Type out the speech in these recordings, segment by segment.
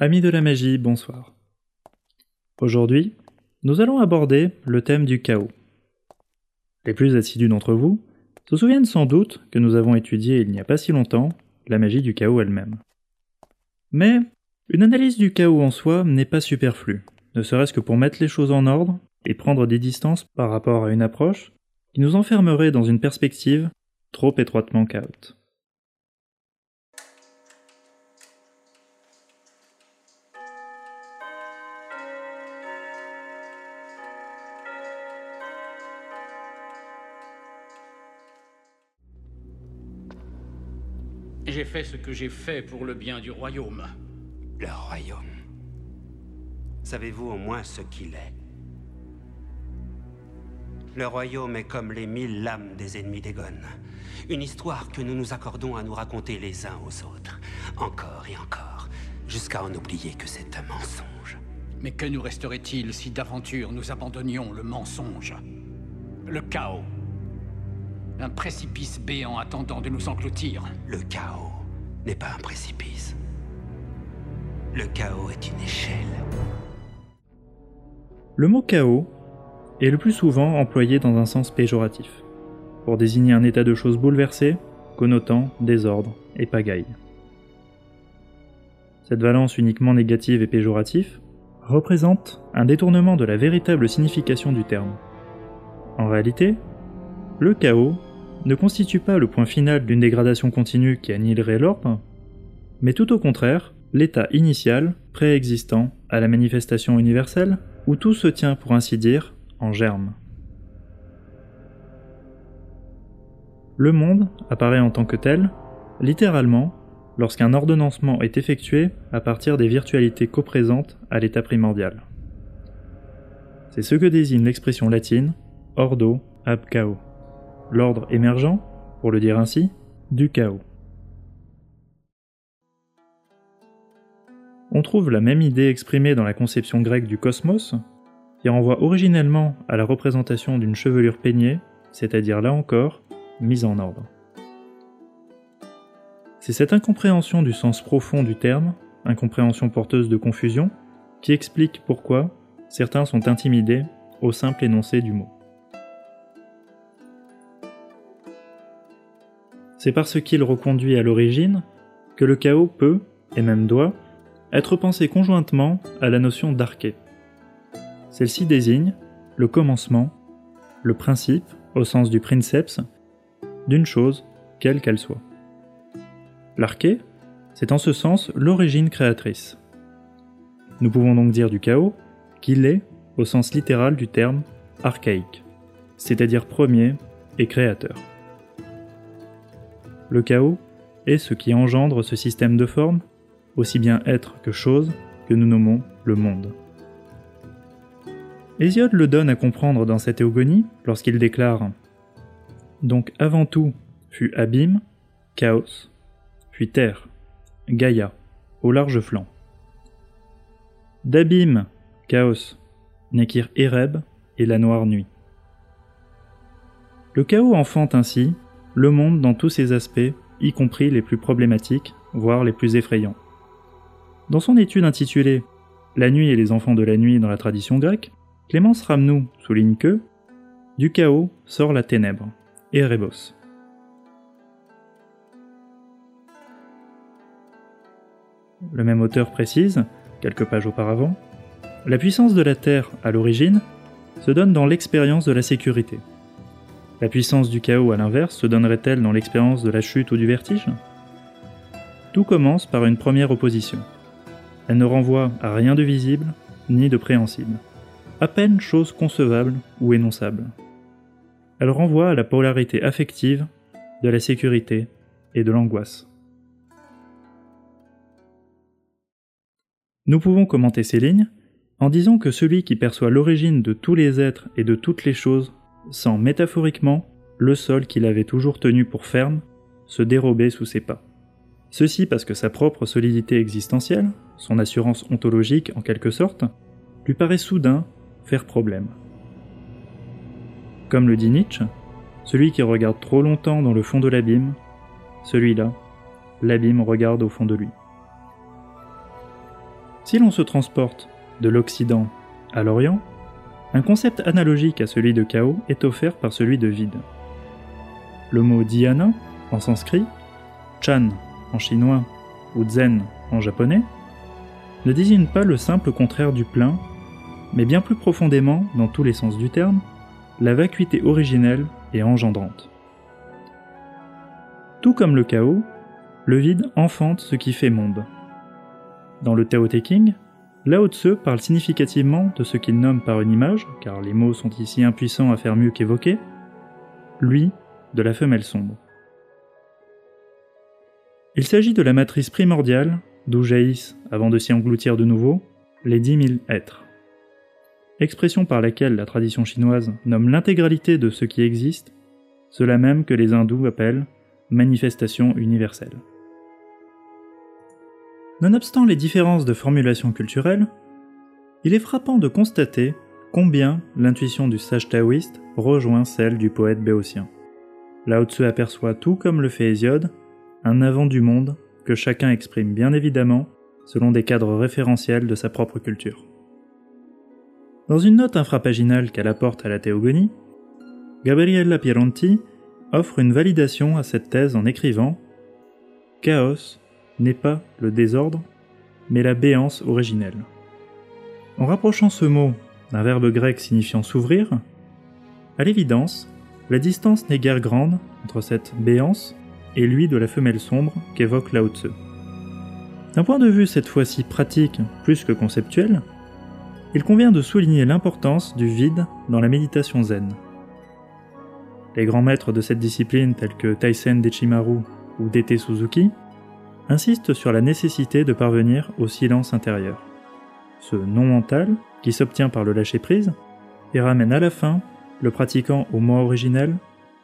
Amis de la magie, bonsoir. Aujourd'hui, nous allons aborder le thème du chaos. Les plus assidus d'entre vous se souviennent sans doute que nous avons étudié il n'y a pas si longtemps la magie du chaos elle-même. Mais une analyse du chaos en soi n'est pas superflue, ne serait-ce que pour mettre les choses en ordre et prendre des distances par rapport à une approche qui nous enfermerait dans une perspective trop étroitement chaotique. J'ai fait ce que j'ai fait pour le bien du royaume. Le royaume. Savez-vous au moins ce qu'il est? Le royaume est comme les mille lames des ennemis d'Egon. Une histoire que nous nous accordons à nous raconter les uns aux autres, encore et encore, jusqu'à en oublier que c'est un mensonge. Mais que nous resterait-il si d'aventure nous abandonnions le mensonge? Le chaos un précipice béant attendant de nous engloutir. Le chaos n'est pas un précipice. Le chaos est une échelle. Le mot chaos est le plus souvent employé dans un sens péjoratif, pour désigner un état de choses bouleversé, connotant désordre et pagaille. Cette valence uniquement négative et péjorative représente un détournement de la véritable signification du terme. En réalité, le chaos ne constitue pas le point final d'une dégradation continue qui annihilerait l'ordre, mais tout au contraire, l'état initial, préexistant à la manifestation universelle, où tout se tient pour ainsi dire en germe. Le monde apparaît en tant que tel, littéralement, lorsqu'un ordonnancement est effectué à partir des virtualités coprésentes à l'état primordial. C'est ce que désigne l'expression latine ordo ab chaos l'ordre émergent, pour le dire ainsi, du chaos. On trouve la même idée exprimée dans la conception grecque du cosmos, qui renvoie originellement à la représentation d'une chevelure peignée, c'est-à-dire là encore, mise en ordre. C'est cette incompréhension du sens profond du terme, incompréhension porteuse de confusion, qui explique pourquoi certains sont intimidés au simple énoncé du mot. C'est parce qu'il reconduit à l'origine que le chaos peut, et même doit, être pensé conjointement à la notion d'arché. Celle-ci désigne le commencement, le principe, au sens du princeps, d'une chose, quelle qu'elle soit. L'arché, c'est en ce sens l'origine créatrice. Nous pouvons donc dire du chaos qu'il est, au sens littéral du terme, archaïque, c'est-à-dire premier et créateur. Le chaos est ce qui engendre ce système de formes, aussi bien être que chose, que nous nommons le monde. Hésiode le donne à comprendre dans cette théogonie lorsqu'il déclare Donc avant tout fut abîme, chaos, puis terre, Gaïa, au large flanc. D'abîme, chaos, naquirent Ereb et la noire nuit. Le chaos enfante ainsi le monde dans tous ses aspects, y compris les plus problématiques, voire les plus effrayants. Dans son étude intitulée La nuit et les enfants de la nuit dans la tradition grecque, Clémence Ramnou souligne que Du chaos sort la ténèbre, Erebos. Le même auteur précise, quelques pages auparavant, La puissance de la Terre, à l'origine, se donne dans l'expérience de la sécurité. La puissance du chaos, à l'inverse, se donnerait-elle dans l'expérience de la chute ou du vertige? Tout commence par une première opposition. Elle ne renvoie à rien de visible ni de préhensible, à peine chose concevable ou énonçable. Elle renvoie à la polarité affective de la sécurité et de l'angoisse. Nous pouvons commenter ces lignes en disant que celui qui perçoit l'origine de tous les êtres et de toutes les choses sent métaphoriquement le sol qu'il avait toujours tenu pour ferme se dérober sous ses pas. Ceci parce que sa propre solidité existentielle, son assurance ontologique en quelque sorte, lui paraît soudain faire problème. Comme le dit Nietzsche, celui qui regarde trop longtemps dans le fond de l'abîme, celui-là, l'abîme regarde au fond de lui. Si l'on se transporte de l'Occident à l'Orient, un concept analogique à celui de chaos est offert par celui de vide. Le mot dhyana en sanskrit, chan en chinois ou zen en japonais ne désigne pas le simple contraire du plein, mais bien plus profondément, dans tous les sens du terme, la vacuité originelle et engendrante. Tout comme le chaos, le vide enfante ce qui fait monde. Dans le Tao Te King, Lao Tse parle significativement de ce qu'il nomme par une image, car les mots sont ici impuissants à faire mieux qu'évoquer, lui de la femelle sombre. Il s'agit de la matrice primordiale d'où jaillissent, avant de s'y engloutir de nouveau, les dix mille êtres. Expression par laquelle la tradition chinoise nomme l'intégralité de ce qui existe, cela même que les hindous appellent manifestation universelle. Nonobstant les différences de formulation culturelle, il est frappant de constater combien l'intuition du sage taoïste rejoint celle du poète béotien. Lao Tzu aperçoit tout comme le fait Hésiode, un avant du monde que chacun exprime bien évidemment selon des cadres référentiels de sa propre culture. Dans une note infrapaginale qu'elle apporte à la théogonie, Gabriella Pieronti offre une validation à cette thèse en écrivant Chaos n'est pas le désordre, mais la béance originelle. En rapprochant ce mot d'un verbe grec signifiant s'ouvrir, à l'évidence, la distance n'est guère grande entre cette béance et lui de la femelle sombre qu'évoque Lao Tse. D'un point de vue cette fois-ci pratique plus que conceptuel, il convient de souligner l'importance du vide dans la méditation zen. Les grands maîtres de cette discipline tels que Taisen Dechimaru ou Dete Suzuki insistent sur la nécessité de parvenir au silence intérieur, ce non mental qui s'obtient par le lâcher-prise et ramène à la fin le pratiquant au moi originel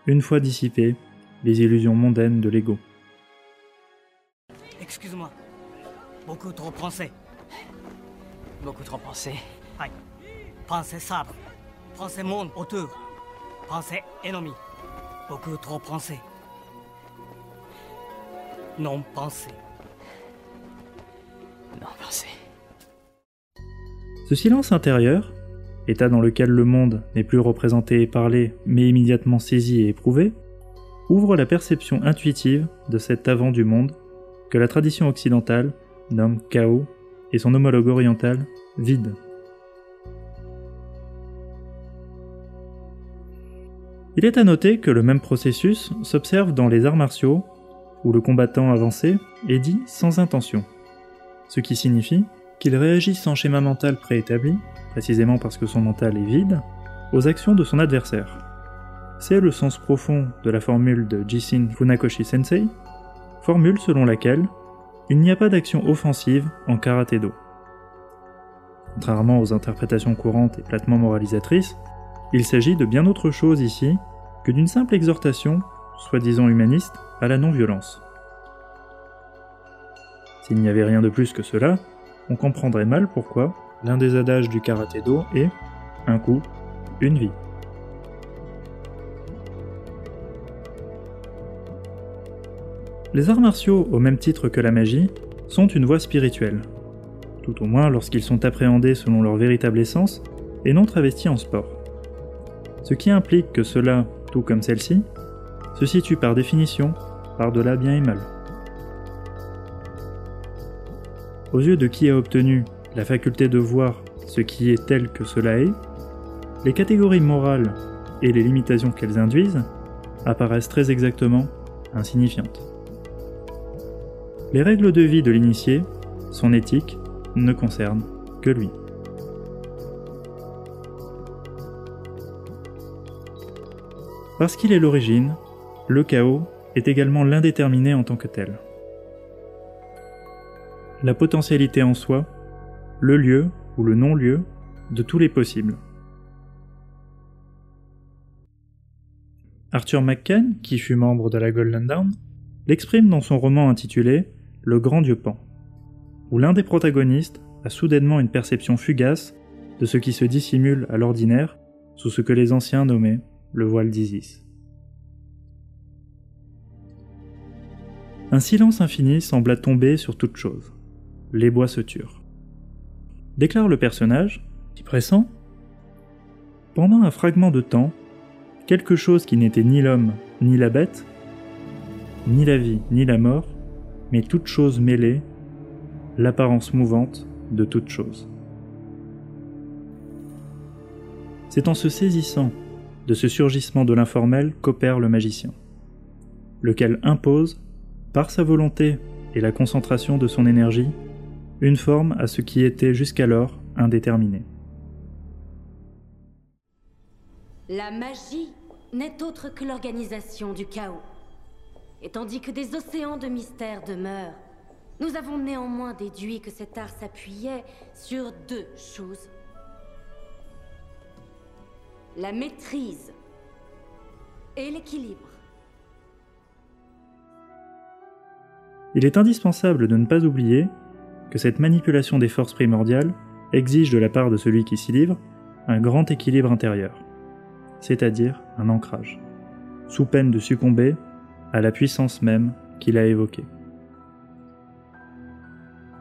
une fois dissipé les illusions mondaines de l'ego. Excuse-moi. Beaucoup trop pensé. Beaucoup trop pensé. Sabre. Monde autour. Ennemi. Beaucoup trop pensé. Non pensé. Non pensé. Ce silence intérieur, état dans lequel le monde n'est plus représenté et parlé, mais immédiatement saisi et éprouvé, ouvre la perception intuitive de cet avant du monde que la tradition occidentale nomme chaos et son homologue oriental vide. Il est à noter que le même processus s'observe dans les arts martiaux, où le combattant avancé est dit sans intention, ce qui signifie qu'il réagit sans schéma mental préétabli, précisément parce que son mental est vide, aux actions de son adversaire. C'est le sens profond de la formule de Jisin Funakoshi Sensei, formule selon laquelle il n'y a pas d'action offensive en karaté-do. Contrairement aux interprétations courantes et platement moralisatrices, il s'agit de bien autre chose ici que d'une simple exhortation, soi-disant humaniste, à la non-violence. S'il n'y avait rien de plus que cela, on comprendrait mal pourquoi l'un des adages du karaté-do est un coup, une vie. Les arts martiaux, au même titre que la magie, sont une voie spirituelle, tout au moins lorsqu'ils sont appréhendés selon leur véritable essence et non travestis en sport. Ce qui implique que cela, tout comme celle-ci, se situe par définition par-delà bien et mal. Aux yeux de qui a obtenu la faculté de voir ce qui est tel que cela est, les catégories morales et les limitations qu'elles induisent apparaissent très exactement insignifiantes. Les règles de vie de l'initié, son éthique, ne concernent que lui. Parce qu'il est l'origine, le chaos est également l'indéterminé en tant que tel. La potentialité en soi, le lieu ou le non-lieu de tous les possibles. Arthur McCann, qui fut membre de la Golden Dawn, l'exprime dans son roman intitulé le grand dieu Pan, où l'un des protagonistes a soudainement une perception fugace de ce qui se dissimule à l'ordinaire sous ce que les anciens nommaient le voile d'Isis. Un silence infini sembla tomber sur toute chose. Les bois se turent. Déclare le personnage, qui pressent Pendant un fragment de temps, quelque chose qui n'était ni l'homme ni la bête, ni la vie ni la mort, mais toute chose mêlée, l'apparence mouvante de toute chose. C'est en se saisissant de ce surgissement de l'informel qu'opère le magicien, lequel impose, par sa volonté et la concentration de son énergie, une forme à ce qui était jusqu'alors indéterminé. La magie n'est autre que l'organisation du chaos. Et tandis que des océans de mystères demeurent, nous avons néanmoins déduit que cet art s'appuyait sur deux choses. La maîtrise et l'équilibre. Il est indispensable de ne pas oublier que cette manipulation des forces primordiales exige de la part de celui qui s'y livre un grand équilibre intérieur, c'est-à-dire un ancrage, sous peine de succomber à la puissance même qu'il a évoquée.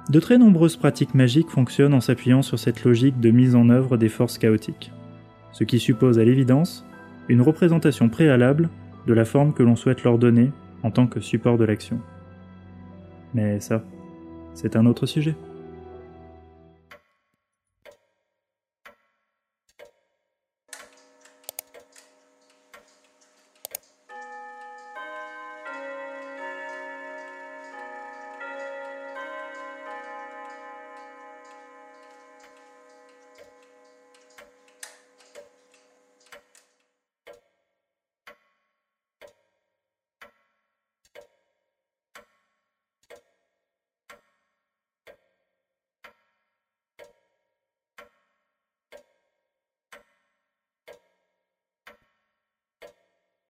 De très nombreuses pratiques magiques fonctionnent en s'appuyant sur cette logique de mise en œuvre des forces chaotiques, ce qui suppose à l'évidence une représentation préalable de la forme que l'on souhaite leur donner en tant que support de l'action. Mais ça, c'est un autre sujet.